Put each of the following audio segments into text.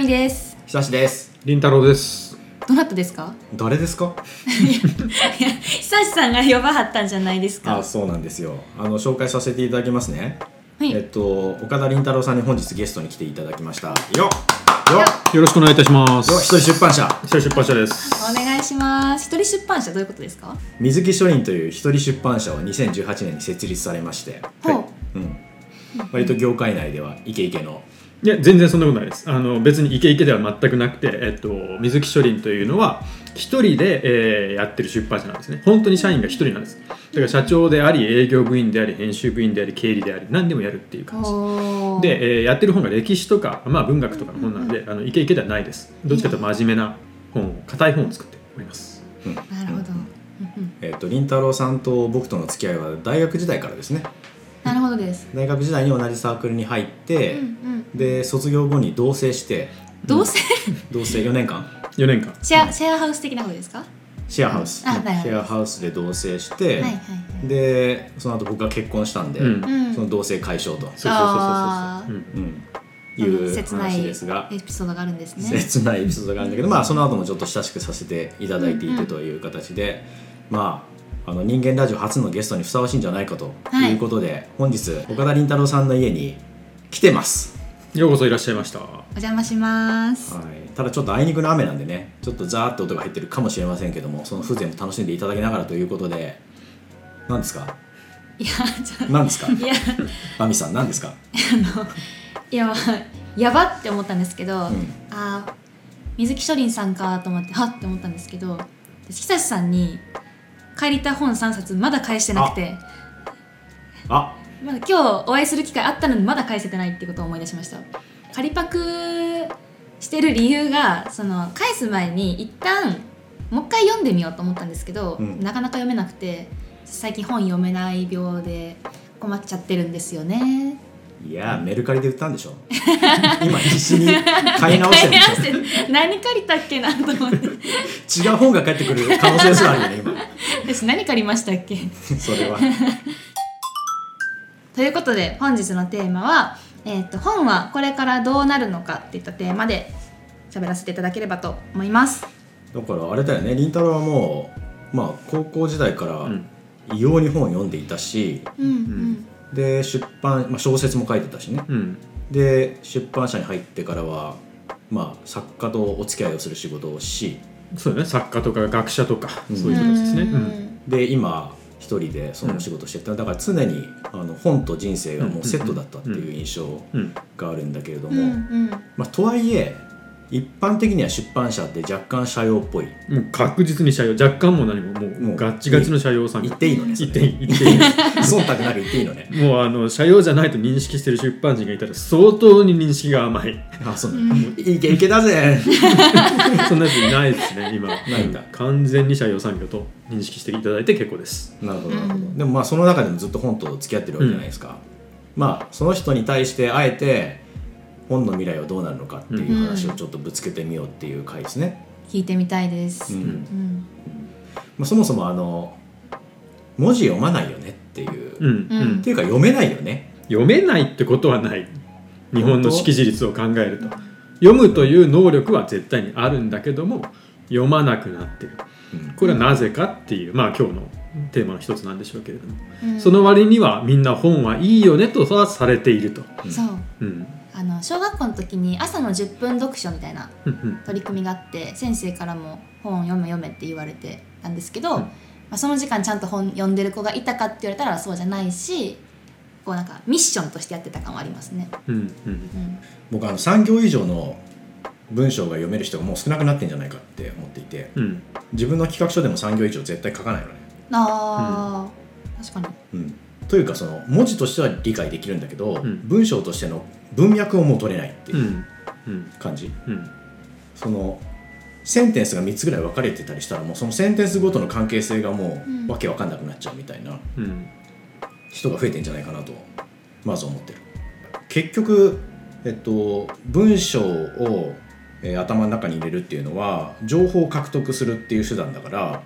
みです。久しです。りんたろうです。どなたですか？誰ですか？いや久しさんが呼ばはったんじゃないですか。あそうなんですよ。あの紹介させていただきますね、はい。えっと岡田凛太郎さんに本日ゲストに来ていただきました。よっ。よっ。よろしくお願いいたします。一人出版社。一人出版社です。お願いします。一人出版社どういうことですか？水木書林という一人出版社は2018年に設立されまして、ほう。うん、割と業界内ではイケイケのいや全然そんなことないです。あの別にイケイケでは全くなくて、えっと、水木書林というのは一人で、えーやってる出版社なんですね。本当に社員が一人なんです。だから社長であり営業部員であり編集部員であり経理であり何でもやるっていう感じ。で、えーやってる本が歴史とか、まあ、文学とかの本なんで、あのイケイケではないです。どっちかというと真面目な本を硬い本を作っております。なるほど、うんうん。えっと凛太郎さんと僕との付き合いは大学時代からですね。なるほどです。大学時代に同じサークルに入って、うんうんで卒業後に同棲して。どうせ同棲4年間。4年間。シェアシェアハウス的なことですか？はシェアハウス、あなるほど。シェアハウスで同棲して、いはいはい。でその後僕が結婚したんで、うん。うん。その同棲解消と、そうそうそうそうあそう、うん。いう切ない話ですが。エピソードがあるんですね。切ないエピソードがあるんだけど、まあ、その後もちょっと親しくさせていただいていてという形で、まああの人間ラジオ初のゲストにふさわしいんじゃないかとはい。いうことで、本日岡田凛太郎さんの家に来てます、ようこそいらっしゃいました。お邪魔します。はい、ただちょっとあいにくの雨なんでねちょっとザーッと音が入ってるかもしれませんけどもその風情も楽しんでいただきながらということで。何ですか？いやちょ何ですか？いや。バミさん何ですか？いややばって思ったんですけど、ん。あー水木書林さんかと思ってはって思ったんですけど久志さんに借りた本3冊まだ返してなくて。あまだ今日お会いする機会あったのにまだ返せてないってことを思い出しました。仮パクしてる理由がその返す前に一旦もう一回読んでみようと思ったんですけど、うん。なかなか読めなくて最近本読めない病で困っちゃってるんですよね。いやーメルカリで売ったんでしょ。今必死に買い直してるんでしょ。何借りたっけなと思って。違う本が返ってくる可能性すらあるよね今。私何借りましたっけ？それは ということで本日のテーマは、えー、と本はこれからどうなるのかっていったテーマで喋らせていただければと思います。だからあれだよね凛太郎はもうまあ高校時代からん。異様に本を読んでいたし、うんうん。で出版、まあ、小説も書いてたしね。うん。で出版社に入ってからはまあ作家とお付き合いをする仕事をし。そうだね作家とか学者とか、うん。そういう人たちですね、ううんん。で今一人でそのお仕事してて、だから常にあの本と人生がもうセットだったっていう印象うんがあるんだけれども、うんうん。まあ、とはいえ一般的には出版社って若干社用っぽい。もう確実に社用若干も何ももうもうガッチガチの社用さん。言っていいのねそれ言っていい言っていい。忖度なく言っていいのね。もうあの社用じゃないと認識してる出版人がいたら相当に認識が甘い。あそうなの、いけいけだぜ。そんなやついないですね今。ないんだ。完全に社用産業と認識していただいて結構です。なるほどなるほど、でもまあその中でもずっと本と付き合ってるわけじゃないですか、まあその人に対してあえて本の未来はどうなるのかっていう話をちょっとぶつけてみようっていう回ですね、聞いてみたいです、うん。うん。まあ、そもそもあの文字読まないよねっていう、っうん、うん。ていうか読めないよね。読めないってことはない。日本の識字率を考えると。読むという能力は絶対にあるんだけども読まなくなってる。うん。これはなぜかっていうまあ今日のテーマの一つなんでしょうけれども、うん。その割にはみんな本はいいよねとはされていると、そう。うんあの小学校の時に朝の10分読書みたいなうんうん。取り組みがあって先生からも本を読め読めって言われてたんですけど、うん。まあ、その時間ちゃんと本読んでる子がいたかって言われたらそうじゃないしこうなんかミッションとしてやってた感はありますね。うんうん。うん。僕あの3行以上の文章が読める人がもう少なくなってんじゃないかって思っていてうん。自分の企画書でも3行以上絶対書かないのね。あー、確かに。うん、というかその文字としては理解できるんだけど、ん。文章としての文脈をもう取れないってういうん。うん。感じ、うん。そのセンテンスが3つぐらい分かれてたりしたらもうそのセンテンスごとの関係性がもうわけわかんなくなっちゃうみたいなうん。人が増えてんじゃないかなとまず思ってる。結局、えっと、文章を、えー頭の中に入れるっていうのは情報を獲得するっていう手段だから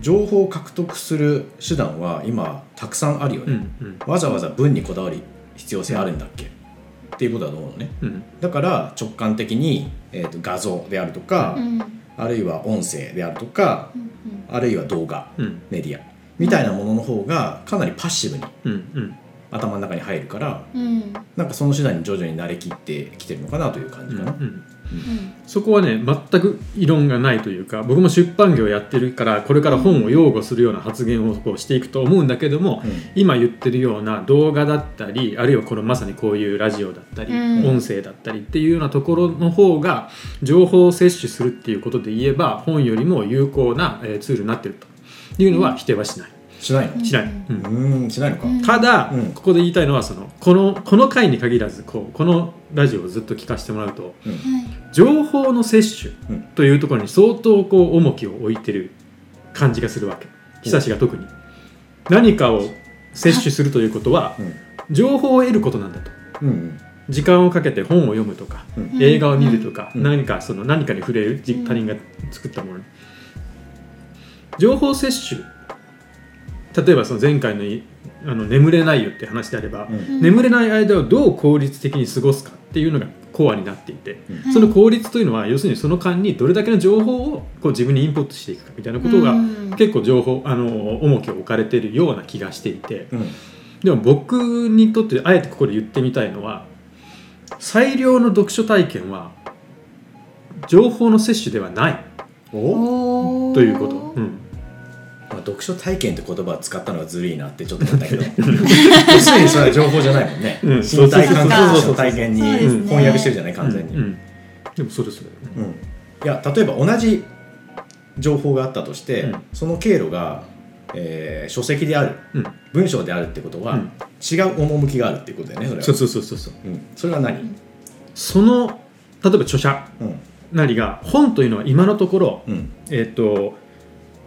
情報を獲得する手段は今たくさんあるよね、うんうん。わざわざ文にこだわる必要性あるんだっけ？っっていうことだと思うのね。うん。だから直感的に、えー、と画像であるとか、うん。あるいは音声であるとかうんあるいは動画うん。メディアみたいなものの方がかなりパッシブにうんうん。頭の中に入るからうん。なんかその手段に徐々に慣れきってきてるのかなという感じかな。うんそこはね全く異論がないというか僕も出版業やってるからこれから本を擁護するような発言をこうしていくと思うんだけども、うん。今言ってるような動画だったりあるいはこのまさにこういうラジオだったり、うん。音声だったりっていうようなところの方が情報を摂取するっていうことで言えば本よりも有効なえーツールになってるというのは否定はしない、しないの？しない、うん。うーんしないのか。うん。ただ、うん。ここで言いたいのはそのこのこの回に限らずこうこのラジオをずっと聞かせてもらうとうん。はい情報の摂取うん。というところに相当こう重きを置いてる感じがするわけ。久しが特に。何かを摂取するということはうん。情報を得ることなんだと。うん。時間をかけて本を読むとかうん。映画を見るとか、うん。何かその何かに触れるじうん他人が作ったもの。に情報摂取例えばその前回のいあの眠れないよって話であれば、うん。眠れない間をどう効率的に過ごすかっていうのがコアになっていて、うん。その効率というのは要するにその間にどれだけの情報をこう自分にインプットしていくかみたいなことがうん。結構情報あの重きを置かれているような気がしていてうん。でも僕にとってあえてここで言ってみたいのは最良の読書体験は情報の摂取ではないということ、うん、まあ、読書体験って言葉を使ったのがずるいなってちょっと思ったけど。要するにそれは情報じゃないもんね、うん身体感覚そうそう。そうの体験に翻訳してるじゃない完全に、うんうんでもそうですよねうんいや例えば同じ情報があったとして、うんその経路が、えー書籍であるうん文章であるってことは、うん違う。趣があるっていうことだよねそれはそうそうそう。そうそうう。ん、それは何、その例えば著者うんなりが本というのは今のところう。んえっ、と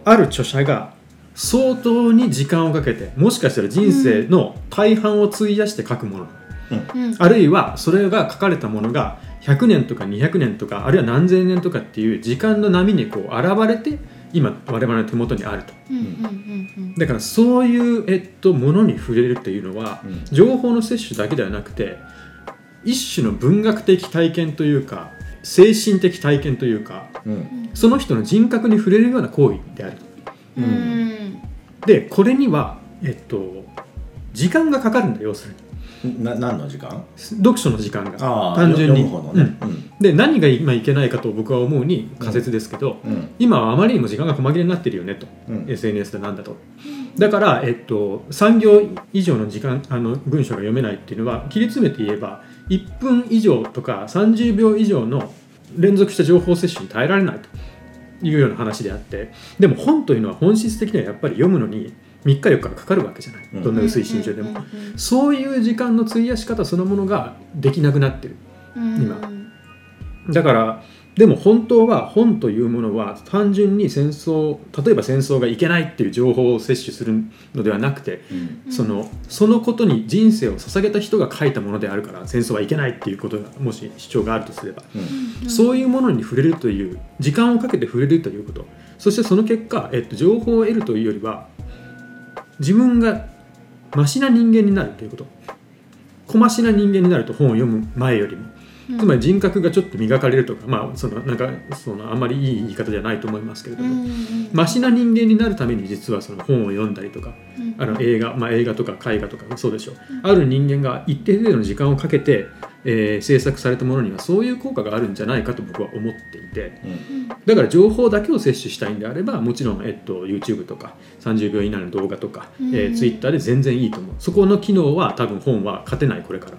ある著者が相当に時間をかけてもしかしたら人生の大半を費やして書くもの、うん。あるいはそれが書かれたものが100年とか200年とかあるいは何千年とかっていう時間の波にこう現れて今我々の手元にあると。だからそういう、えっと、ものに触れるというのは、うん。情報の摂取だけではなくて一種の文学的体験というか精神的体験というかうん。その人の人格に触れるような行為であるうんうん。でこれには、えっと、時間がかかるんだ要するに。な何の時間？読書の時間が。単純に、ね。うん。で何が今いけないかと僕は思うに仮説ですけど、うん。今はあまりにも時間が細切れになってるよねと、うん。SNS でなんだと。だから、えっと、3行以上の時間あの文章が読めないっていうのは切り詰めて言えば1分以上とか30秒以上の連続した情報摂取に耐えられないというような話であってでも本というのは本質的にはやっぱり読むのに3日4日かかるわけじゃない、うん。どんな薄い心情でも、そういう時間の費やし方そのものができなくなってる。うん。今だからでも本当は本というものは単純に戦争例えば戦争がいけないっていう情報を摂取するのではなくてうん。うんそのそのことに人生を捧げた人が書いたものであるから戦争はいけないっていうことがもし主張があるとすれば、うん。そういうものに触れるという時間をかけて触れるということそしてその結果、えっと、情報を得るというよりは自分がマシな人間になるということ小マシな人間になると本を読む前よりもうんつまり人格がちょっと磨かれるとか、まあ、そのなんかそのあんまりいい言い方じゃないと思いますけれども、マシな人間になるために実はその本を読んだりとかうん。あの映画、まあ、映画とか絵画とかもそうでしょう、ある人間が一定程度の時間をかけて、えー制作されたものにはそういう効果があるんじゃないかと僕は思っていて。うん。だから情報だけを摂取したいんであればもちろん、えっと、YouTube とか30秒以内の動画とか、うん。えー Twitter で全然いいと思う。そこの機能は多分本は勝てないこれから。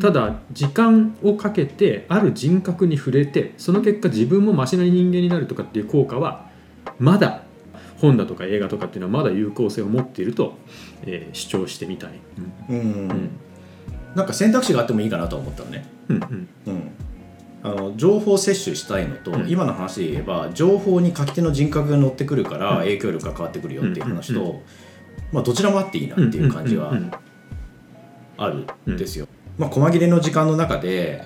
ただ時間をかけてある人格に触れてその結果自分もマシな人間になるとかっていう効果はまだ本だとか映画とかっていうのはまだ有効性を持っていると、えー主張してみたい、うん。うんなんか選択肢があってもいいかなと思ったのね、うんうん。うん、あの情報摂取したいのと、うん。今の話で言えば情報に書き手の人格が乗ってくるからうん。影響力が変わってくるよっていう話と、うんうん。まあ、どちらもあっていいなっていう感じはあるんですよ。まあ、細切れの時間の中で、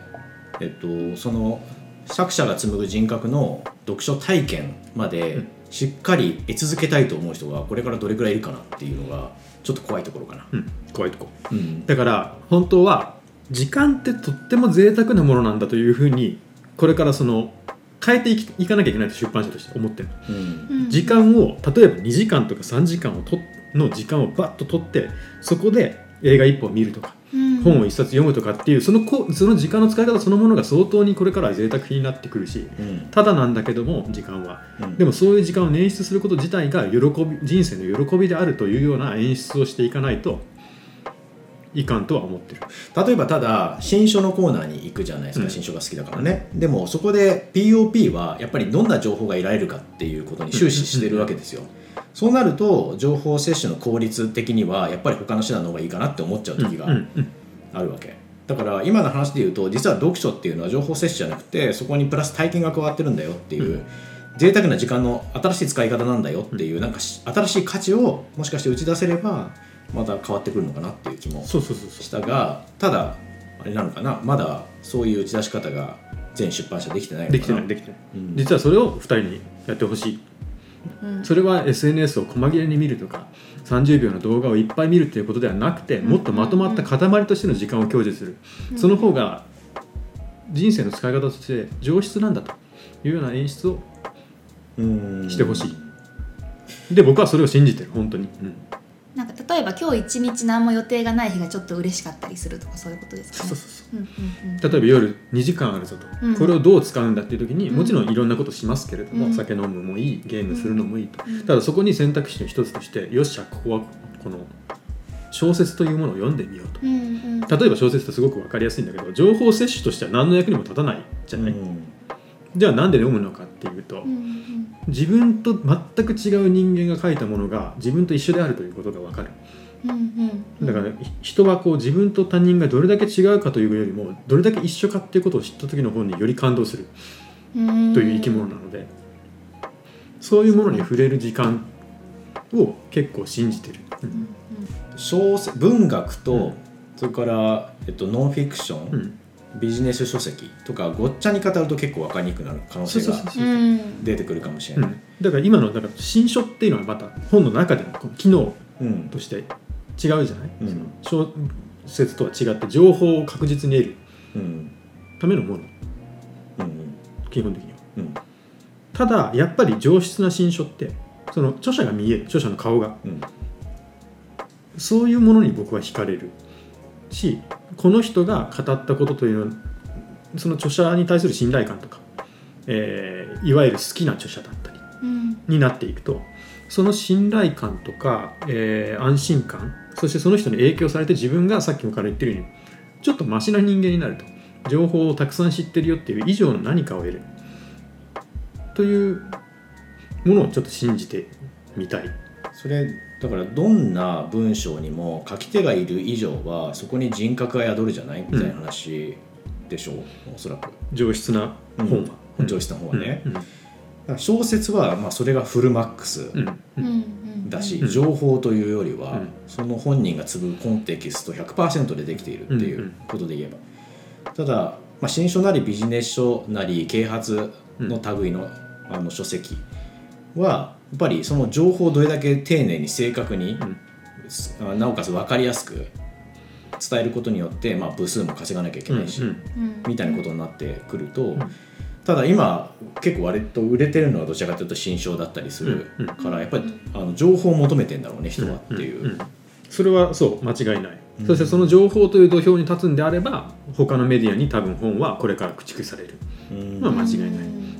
えっと、その作者が紡ぐ人格の読書体験までうんしっかり得続けたいと思う人がこれからどれくらいいるかなっていうのがちょっと怖いところかな。うんうん怖いとこ。うん。だから本当は時間ってとっても贅沢なものなんだというふうにこれからその変えていきいかなきゃいけないと出版社として思ってるうん。時間を例えば2時間とか3時間をとの時間をバッと取ってそこで映画一本見るとか本を一冊読むとかっていうそのこその時間の使い方そのものが相当にこれからは贅沢品になってくるしうん。ただなんだけども時間は。うん。でもそういう時間を捻出すること自体が喜び人生の喜びであるというような演出をしていかないといかんとは思ってる。例えばただ新書のコーナーに行くじゃないですか、うん。新書が好きだからね。でもそこで POP はやっぱりどんな情報が得られるかっていうことに終始してるわけですよ、そうなると情報摂取の効率的にはやっぱり他の手段の方がいいかなって思っちゃう時があるわけ、だから今の話で言うと実は読書っていうのは情報摂取じゃなくてそこにプラス体験が加わってるんだよっていう、うん。贅沢な時間の新しい使い方なんだよっていう、なんかし新しい価値をもしかして打ち出せればまた変わってくるのかなっていう気もしたがただあれなのかな？まだそういう打ち出し方が全出版社できてないできてないできてない。うん。実はそれを2人にやってほしい。うんそれは SNS を細切れに見るとか30秒の動画をいっぱい見るということではなくてもっとまとまった塊としての時間を享受する。その方が人生の使い方として上質なんだというような演出をうん。してほしい。で僕はそれを信じてる本当に、うんなんか例えば今日一日何も予定がない日がちょっと嬉しかったりするとかそういうことですかね？そうそうそう。うんうんうん。例えば夜2時間あるぞと、うん。これをどう使うんだっていう時にうん。もちろんいろんなことしますけれども、うん。酒飲むもいいゲームするのもいいと、うん。ただそこに選択肢の一つとしてよっしゃここはこの小説というものを読んでみようと。うんうん。例えば小説ってすごく分かりやすいんだけど情報摂取としては何の役にも立たないじゃない、うんじゃあなんで読むのかっていうと、うんうん自分と全く違う人間が書いたものが自分と一緒であるということが分かる。うんうんうん。だから、ひ人はこう自分と他人がどれだけ違うかというよりもどれだけ一緒かっていうことを知った時の方により感動する。うん。という生き物なので。そういうものに触れる時間を結構信じてる、うん小説文学と、うんそれから、えっと、ノンフィクション、うんビジネス書籍とかごっちゃに語ると結構分かりにくくなる可能性が出てくるかもしれない。うん、だから今のだから新書っていうのはまた本の中でのこの機能うんとして違うじゃない、うん。小説とは違って情報を確実に得るうんためのもの。うん。基本的には。うん。ただやっぱり上質な新書ってその著者が見える著者の顔が。うん。そういうものに僕は惹かれるしこの人が語ったことというのはその著者に対する信頼感とか、えーいわゆる好きな著者だったりうん。になっていくとその信頼感とか、えー安心感そしてその人に影響されて自分がさっきもから言ってるようにちょっとマシな人間になると情報をたくさん知ってるよっていう以上の何かを得るというものをちょっと信じてみたい。それだからどんな文章にも書き手がいる以上はそこに人格が宿るじゃないみたいな話でしょう、おそらく。上質な本は、うん。上質な本はね。うん。だから小説はまあそれがフルマックスうん。うんうん。うんだし、うん。情報というよりは、うん。その本人が継ぐコンテキスト100%でできているっていうんううん。ことで言えば、ただ、まあ、新書なりビジネス書なり啓発の類の,、あの書籍はやっぱりその情報をどれだけ丁寧に正確に、あなおかつ分かりやすく伝えることによって、まあ、部数も稼がなきゃいけないし、うんうん。みたいなことになってくると、ん。ただ今結構割と売れてるのはどちらかというと新書だったりするうんうん。からやっぱりあの情報を求めてんだろうね人はっていう。んん。それはそう間違いない、うん。そしてその情報という土俵に立つんであれば他のメディアに多分本はこれから駆逐される。うん。まあ間違いない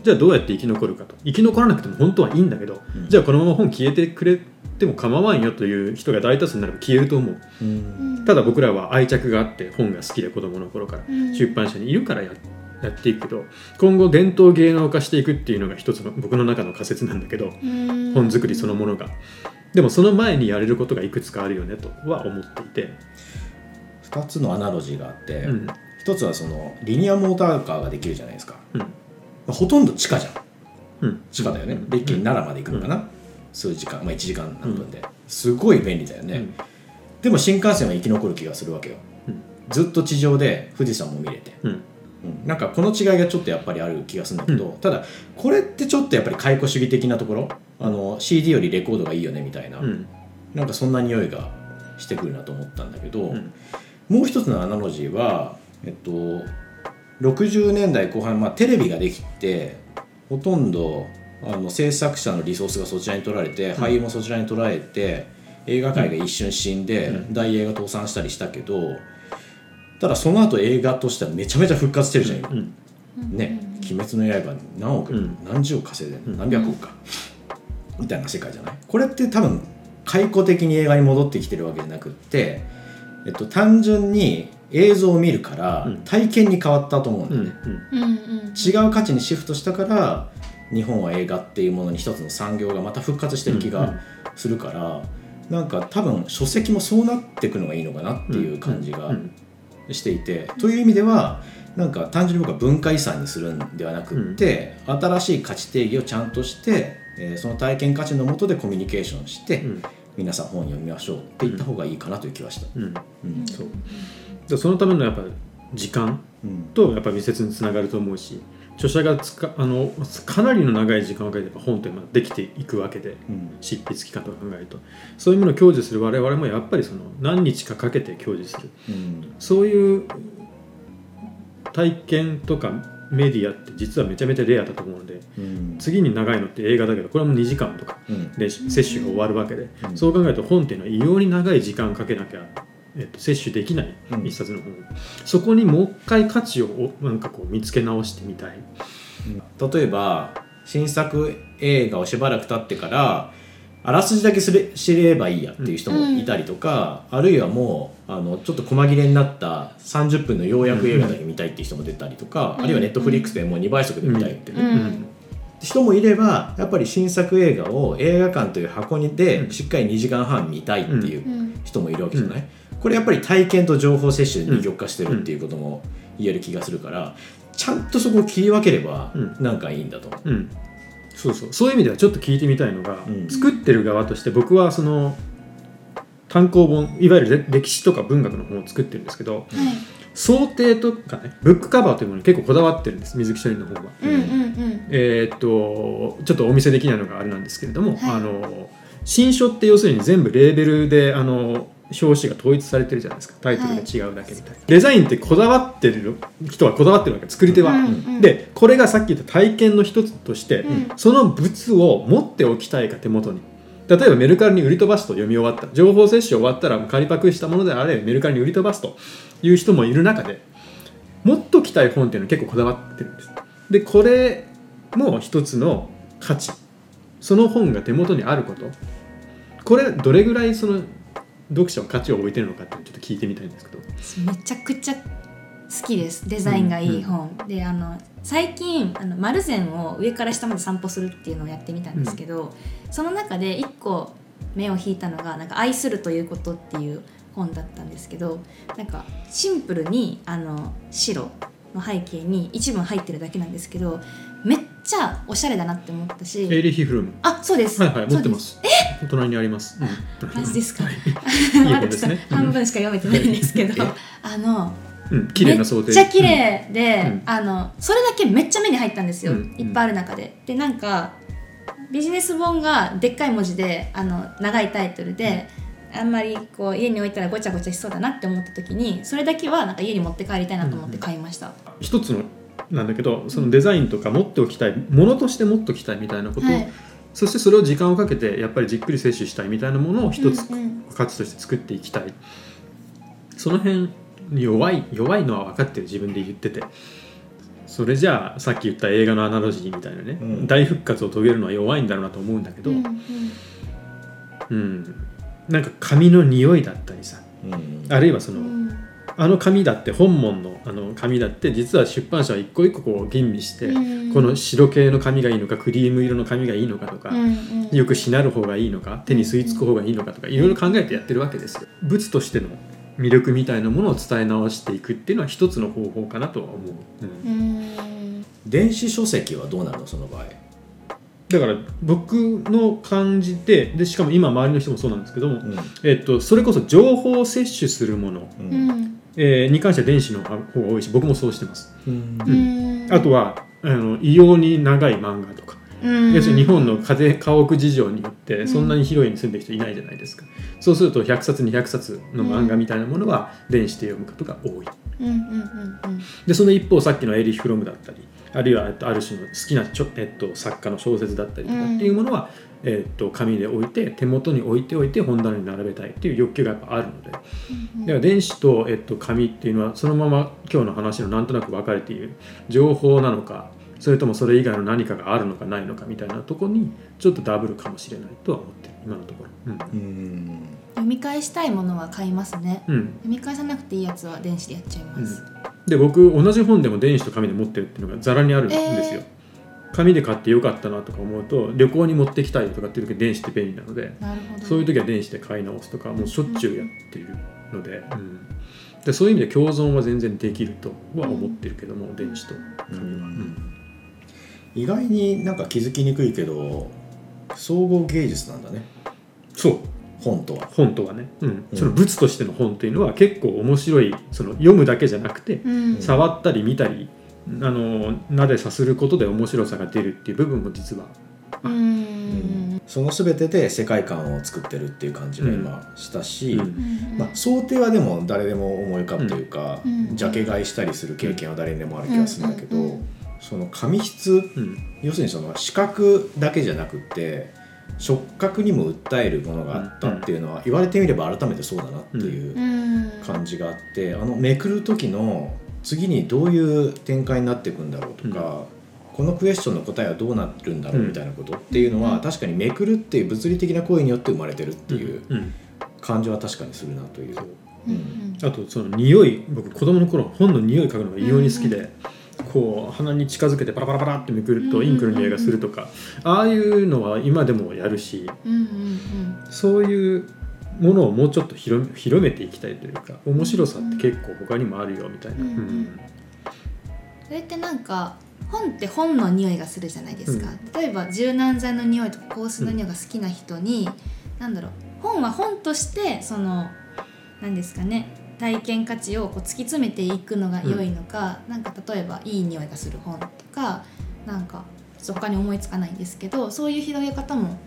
じゃあどうやって生き残るかと。生き残らなくても本当はいいんだけど、うん。じゃあこのまま本消えてくれても構わんよという人が大多数になれば消えると思う。うん。ただ僕らは愛着があって本が好きで子供の頃からうん。出版社にいるからややっていくけど今後伝統芸能化していくっていうのが一つの僕の中の仮説なんだけどうん。本作りそのものが。でもその前にやれることがいくつかあるよねとは思っていて、2つのアナロジーがあって、うん。一つはそのリニアモーターカーができるじゃないですか、うん。まあほとんど地下じゃん。うん、地下だよね、一気に奈良まで行くのかな、数時間。まあ1時間何分で、すごい便利だよね、うん。でも新幹線は生き残る気がするわけよ、うん。ずっと地上で富士山も見れて、うん。うん。なんかこの違いがちょっとやっぱりある気がするんだけど、うただこれってちょっとやっぱり解雇主義的なところ？あの CD よりレコードがいいよねみたいな、うん。なんかそんな匂いがしてくるなと思ったんだけど、うん。もう一つのアナロジーはえっと60年代後半、まあ、テレビができてほとんどあの制作者のリソースがそちらに取られて、俳優もそちらに取られて映画界が一瞬死んで、うん。大映画倒産したりしたけどただその後映画としてはめちゃめちゃ復活してるじゃん今。うん。ね「鬼滅の刃」何億、うん。何十億稼いで何百億か、みたいな世界じゃない？これって多分解雇的に映画に戻ってきてるわけじゃなくって、えっと、単純に映像を見るからうん。体験に変わったと思うんだうんよね、うんうん。違う価値にシフトしたから日本は映画っていうものに一つの産業がまた復活してる気うんがするから、なんか多分書籍もそうなっていくのがいいのかなっていう感じがうんしていて、という意味ではなんか単純に僕は文化遺産にするんではなくって、新しい価値定義をちゃんとして、えーその体験価値のもとでコミュニケーションして、うん。皆さん本読みましょうって言った方がいいかなという気はした。うん。うん。そうでそのためのやっぱ時間うん。とやっぱ密接につながると思うし著者がつかあのかなりの長い時間をかけて本というのはできていくわけでうん。執筆期間とか考えると。そういうものを享受する我々もやっぱりその何日かかけて享受する。うん。そういう体験とかメディアって実はめちゃめちゃレアだと思うのでうん。次に長いのって映画だけどこれも2時間とかうん。で摂取が終わるわけで、うん。そう考えると本っていうのは異様に長い時間かけなきゃ、えっと、摂取できないうん。一冊の本、そこにもう一回価値をおなんかこう見つけ直してみたい、例えば新作映画をしばらく経ってからあらすじだけすれ知ればいいやっていう人もいたりとか、あるいはもうあのちょっと細切れになった30分の要約映画だけ見たいっていう人も出たりとか、うん。あるいはネットフリックスでもう2倍速で見たいって、ね。うん。人もいればやっぱり新作映画を映画館という箱にうでん。しっかり2時間半見たいっていううん。人もいるわけじゃない、これやっぱり体験と情報摂取で二極化してるっていうことも言える気がするからちゃんとそこを切り分ければうん。なんかいいんだと。思う。うん、そうそう。そういう意味ではちょっと聞いてみたいのが、うん。作ってる側として僕はその単行本いわゆる歴史とか文学の本を作ってるんですけどはい。想定とかねブックカバーというものに結構こだわってるんです水木書院の本は。うんうんうん。えーっとちょっとお見せできないのがあれなんですけれども、はい。あの新書って要するに全部レーベルであの表紙が統一されてるじゃないですか。タイトルが違うだけみたいな、デザインってこだわってる人はこだわってるわけ。作り手は。うんうんでこれがさっき言った体験の一つとして、うん。その物を持っておきたいか手元に。例えばメルカリに売り飛ばすと読み終わった。情報摂取終わったら仮パクしたものであれメルカリに売り飛ばすという人もいる中で持っときたい本っていうのは結構こだわってるんです。でこれも一つの価値。その本が手元にあること。これどれぐらいその読者は価値を置いてるのかってちょっと聞いてみたいんですけど。めちゃくちゃ好きです。デザインがいい本、であの最近あの丸善を上から下まで散歩するっていうのをやってみたんですけど、その中で一個目を引いたのが「なんか愛するということ」っていう本だったんですけどなんかシンプルにあの白の背景に一文入ってるだけなんですけどちゃおしゃれだなって思ったし。エイリヒ・フルーム。あそうです。はいはい持ってます。お隣にあります、うん。マジですか。まだちょっ本ですね。と半分しか読めてないんですけど。えあのうん、綺麗な想定。めっちゃ綺麗で、うん。あのそれだけめっちゃ目に入ったんですよ、うん。いっぱいある中で。でなんかビジネス本がでっかい文字であの長いタイトルで、あんまりこう家に置いたらごちゃごちゃしそうだなって思った時にそれだけはなんか家に持って帰りたいなと思って買いました。一つのなんだけどそのデザインとか持っておきたいものとして持っておきたいみたいなことを、はい。そしてそれを時間をかけてやっぱりじっくり摂取したいみたいなものを一つうんうん。価値として作っていきたい、その辺に弱い弱いのは分かってる自分で言ってて。それじゃあさっき言った映画のアナロジーみたいなね、うん。大復活を遂げるのは弱いんだろうなと思うんだけど、ううんん。うん。なんか紙の匂いだったりさうん。あるいはその、うんあの紙だって本門のあの紙だって実は出版社は一個一個こう吟味して、うん。この白系の紙がいいのかクリーム色の紙がいいのかとか、うんうん。よくしなる方がいいのか手に吸い付く方がいいのかとかいろいろ考えてやってるわけですよ。物としての魅力みたいなものを伝え直していくっていうのは一つの方法かなとは思う、うん。うん。電子書籍はどうなるの？その場合。だから僕の感じででしかも今周りの人もそうなんですけども、うん。えっと、それこそ情報を摂取するもの、ううんんえーに関しては電子の方が多いし僕もそうしてます。うん。うん。あとはあの異様に長い漫画とか、うん。要するに日本の家屋事情によってん。そんなに広いに住んでる人いないじゃないですか、そうすると100冊200冊の漫画みたいなものは電子で読むことが多い、うんうんうんでその一方さっきのエリヒ・フロムだったりあるいはえっとある種の好きなちょ、えっと、作家の小説だったりとかっていうものは、えっと、紙で置いて手元に置いておいて本棚に並べたいっていう欲求がやっぱあるので。だから電子と、えっと、紙っていうのはそのまま今日の話のなんとなく分かれている情報なのかそれともそれ以外の何かがあるのかないのかみたいなところにちょっとダブルかもしれないとは思ってる。今のところ。うん。読み返したいものは買いますね。うん。うん読み返さなくていいやつは電子でやっちゃいます、で僕同じ本でも電子と紙で持ってるっていうのがざらにあるんですよ、紙で買ってよかったなとか思うと旅行に持ってきたいとかっていう時電子って便利なのでなるほど。そういう時は電子で買い直すとかもうしょっちゅうやっているので,、うん、でそういう意味で共存は全然できるとは思ってるけども、電子と紙は、うん。意外になんか気づきにくいけど総合芸術なんだね。そう。本とは。本とはね、うん。うん。その物としての本というのは結構面白いその読むだけじゃなくて、うん。触ったり見たりあのなでさすることで面白さが出るっていう部分も実は。うん。その全てで世界観を作ってるっていう感じが今したし、うん。まあ、想定はでも誰でも思い浮かぶというか、うん。ジャケ買いしたりする経験は誰にでもある気がするんだけど、うん。うんうんその紙質うん。要するにその視覚だけじゃなくって触覚にも訴えるものがあったっていうのは言われてみれば改めてそうだなっていううん。感じがあってあのめくる時の次にどういう展開になっていくんだろうとか、このクエスチョンの答えはどうなるんだろうみたいなことっていうのは、うん。確かにめくるっていう物理的な行為によって生まれてるっていううん。感じは確かにするなという。う。んうん。あとその匂い僕子供の頃本の匂い嗅ぐのが異様に好きで、こう鼻に近づけてパラパラパラってめくるとうんインクの匂いがするとか、ああいうのは今でもやるしうんうん。そういうものをもうちょっと広めていきたいというか面白さって結構他にもあるよみたいな。うんうん。それってなんか本って本の匂いがするじゃないですか、例えば柔軟剤の匂いとか香水の匂いが好きな人に、なんだろう本は本としてその何ですかね体験価値をこう突き詰めていくのが良いのか、なんか例えばいい匂いがする本とかなんか他に思いつかないんですけどそういう広げ方も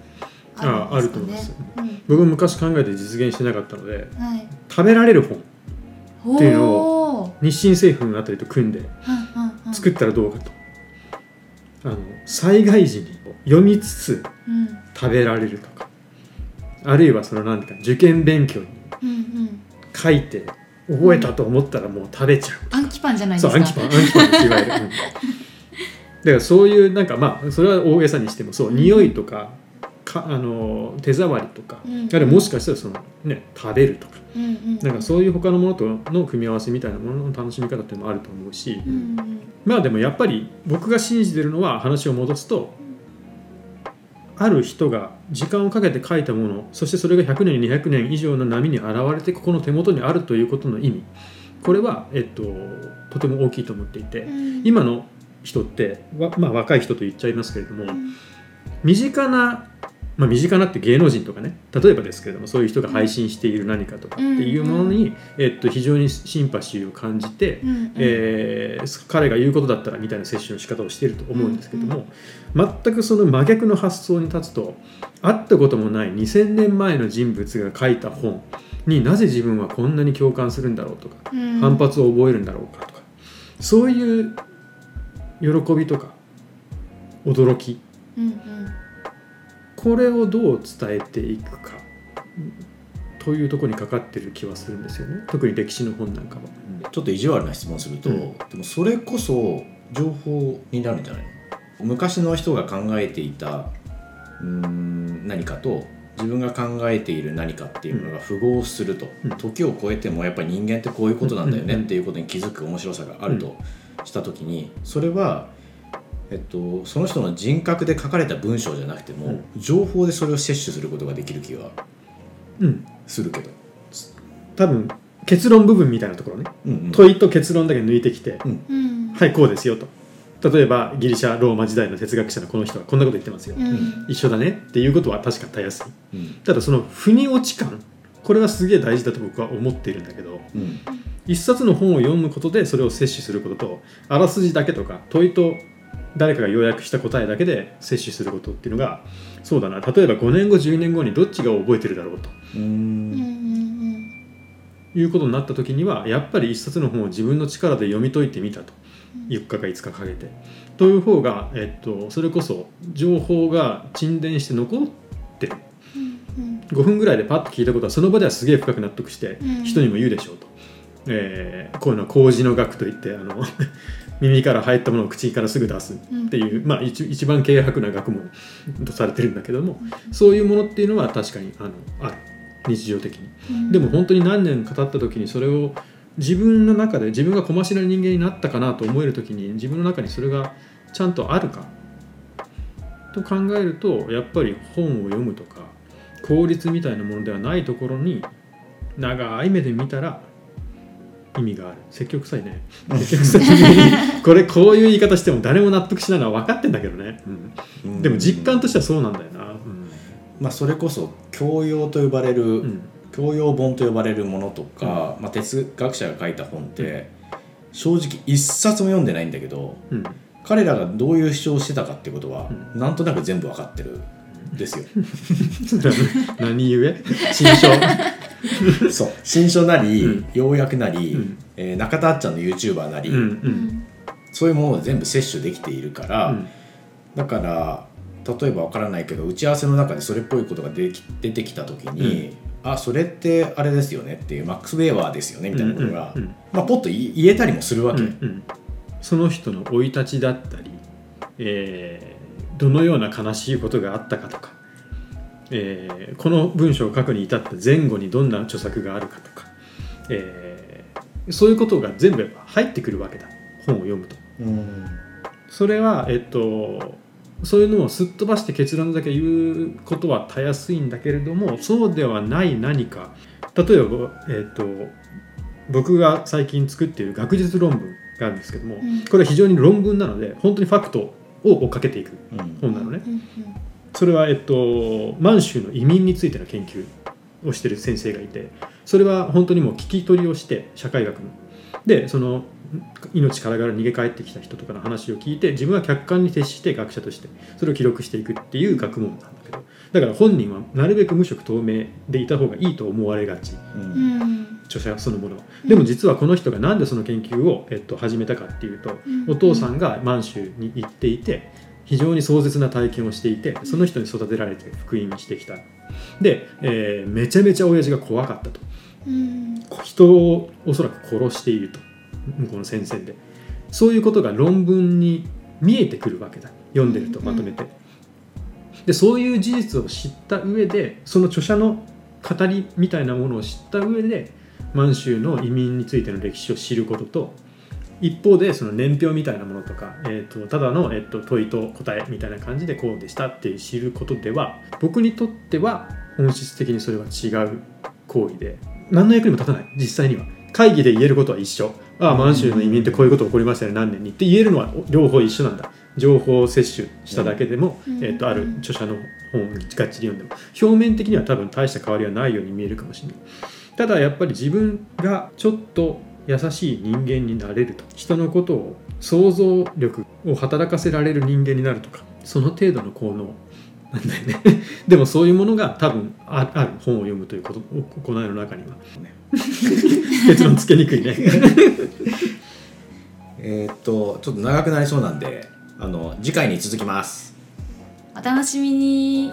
あ。ああると思いますうん。僕も昔考えて実現してなかったのではい、食べられる本。っていうのおー。日清製粉あたりと組んでうんうんうん。作ったらどうかと。あの災害時に読みつつうん。食べられるとか。あるいはその何ていうか受験勉強にうんうん。書いて覚えたと思ったらもう食べちゃう、暗記パンじゃないですか。パン暗記パンですいわゆる、うん。だからそういうなんかまあそれは大げさにしてもそう匂いとかかあの手触りとか、うんあるいはもしかしたらそのね食べるとか。なんかそういう他のものとの組み合わせみたいなものの楽しみ方っていうのもあると思うし、うんうん。まあでもやっぱり僕が信じてるのは話を戻すとある人が時間をかけて書いたものそしてそれが100年200年以上の波に現れてここの手元にあるということの意味。これは、えっと、とても大きいと思っていて。うん。今の人ってわ、まあ、若い人と言っちゃいますけれどもうん。身近な、まあ、身近なって芸能人とかね例えばですけれどもそういう人が配信している何かとかっていうものに、えっと、非常にシンパシーを感じて、うんうん。えー彼が言うことだったらみたいな摂取の仕方をしていると思うんですけども、全くその真逆の発想に立つと会ったこともない2000年前の人物が書いた本になぜ自分はこんなに共感するんだろうとか、うん。反発を覚えるんだろうかとかそういう喜びとか驚きうんうんこれをどう伝えていくかというところにかかってる気はするんですよね。特に歴史の本なんかは。ちょっと意地悪な質問すると、うん。でもそれこそ情報になるんじゃないの？昔の人が考えていたうーん何かと自分が考えている何かっていうものが符合すると、うん。時を超えてもやっぱり人間ってこういうことなんだよねうんっていうことに気づく面白さがあるとした時にそれは、えっと、その人の人格で書かれた文章じゃなくても、情報でそれを摂取することができる気はうん、するけど。多分結論部分みたいなところね。うんうん。問いと結論だけ抜いてきて、うん。はいこうですよと。例えばギリシャローマ時代の哲学者のこの人はこんなこと言ってますよ、うん。一緒だねっていうことは確かたやすい。うん。ただその腑に落ち感これはすげえ大事だと僕は思っているんだけどうん。一冊の本を読むことでそれを摂取することとあらすじだけとか問いと誰かが要約した答えだけで摂取することっていうのがそうだな。例えば5年後10年後にどっちが覚えてるだろうと。いうことになった時にはやっぱり一冊の本を自分の力で読み解いてみたと。4日か5日かけて。という方が、えっと、それこそ情報が沈殿して残ってる。うん5分ぐらいでパッと聞いたことはその場ではすげえ深く納得してうん。人にも言うでしょうと、えーこういうのは麹の学といってあの耳から入ったものを口からすぐ出すっていう、まあ、一一番軽薄な学問とされてるんだけどもそういうものっていうのは確かにあのある日常的に。うん。でも本当に何年か経った時にそれを自分の中で自分が小走りな人間になったかなと思える時に自分の中にそれがちゃんとあるかと考えるとやっぱり本を読むとか効率みたいなものではないところに長い目で見たら意味がある。積極臭いね。積極臭い。これこういう言い方しても誰も納得しないのは分かってんだけどね、うん。でも実感としてはそうなんだよな、まあ、それこそ教養と呼ばれる、うん。うん教養本と呼ばれるものとか、まあ、哲学者が書いた本って、正直一冊も読んでないんだけどうん。彼らがどういう主張をしてたかってことは、うなんとなく全部わかってるんですよ。何故？新書 そう。新書なり、うん。要約なり、うん。えー中田あっちゃんの YouTuber なり、うんううん。んそういうものを全部摂取できているから、うん。だから例えばわからないけど打ち合わせの中でそれっぽいことが出てき出てきた時に、あそれってあれですよねっていうマックス・ウェーバーですよねみたいなことが、うんうんうん。まあ、ポッと言えたりもするわけ、うんうん。その人の生い立ちだったり、えーどのような悲しいことがあったかとか、えーこの文章を書くに至った前後にどんな著作があるかとか、えーそういうことが全部入ってくるわけだ。本を読むと。うん。それは、えっと、そういうのをすっ飛ばして結論だけ言うことはたやすいんだけれどもそうではない何か。例えば、えっと、僕が最近作っている学術論文があるんですけども、うん。これは非常に論文なので本当にファクトを追っかけていくうん。本なのね。うんそれは、えっと、満州の移民についての研究をしてる先生がいてそれは本当にもう聞き取りをして社会学の。でその命からがら逃げ帰ってきた人とかの話を聞いて自分は客観に徹して学者としてそれを記録していくっていう学問なんだけど。だから本人はなるべく無色透明でいた方がいいと思われがち。うん。うん著者そのものは。でも実はこの人が何でその研究を、えっと、始めたかっていうとお父さんが満州に行っていて非常に壮絶な体験をしていてその人に育てられて福音してきた。で、えーめちゃめちゃ親父が怖かったと。うん。人をおそらく殺していると。向こうの戦線で。そういうことが論文に見えてくるわけだ。読んでるとまとめて。でそういう事実を知った上でその著者の語りみたいなものを知った上で満州の移民についての歴史を知ることと一方でその年表みたいなものとか、えー、とただの、えー、と問いと答えみたいな感じでこうでしたっていう知ることでは僕にとっては本質的にそれは違う行為で何の役にも立たない。実際には。会議で言えることは一緒。ああ満州の移民ってこういうこと起こりましたね。何年にって言えるのは両方一緒なんだ。情報を摂取しただけでも、うん。えー、とある著者の本をがっちり読んでも。表面的には多分大した変わりはないように見えるかもしれない。ただやっぱり自分がちょっと優しい人間になれると。人のことを想像力を働かせられる人間になるとか。その程度の効能なんだよね。でもそういうものが多分あある本を読むということ行いの中には。結論つけにくいね。えーっとちょっと長くなりそうなんであの次回に続きます。お楽しみに